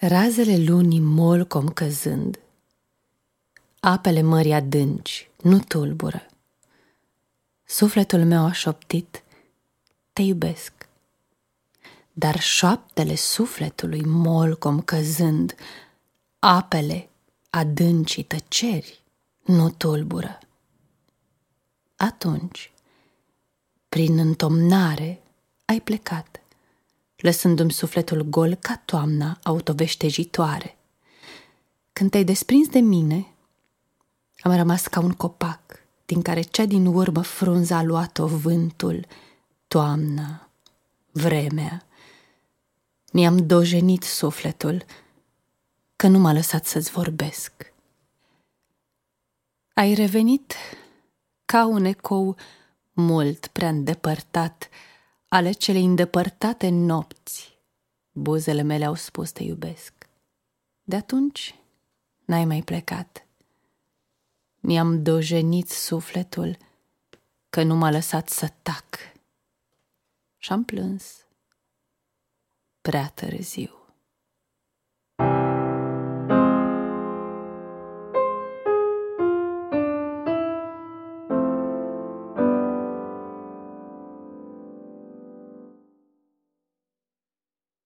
Razele lunii molcom căzând, apele mării adânci nu tulbură. Sufletul meu a șoptit, te iubesc. Dar șoaptele sufletului molcom căzând, apele adâncii tăceri nu tulbură. Atunci, prin întomnare, ai plecat lăsându-mi sufletul gol ca toamna autoveștejitoare. Când te-ai desprins de mine, am rămas ca un copac, din care cea din urmă frunza a luat-o vântul, toamna, vremea. Mi-am dojenit sufletul, că nu m-a lăsat să-ți vorbesc. Ai revenit ca un ecou mult prea îndepărtat, ale celei îndepărtate nopți, buzele mele au spus te iubesc. De atunci n-ai mai plecat. Mi-am dojenit sufletul că nu m-a lăsat să tac. Și-am plâns prea târziu.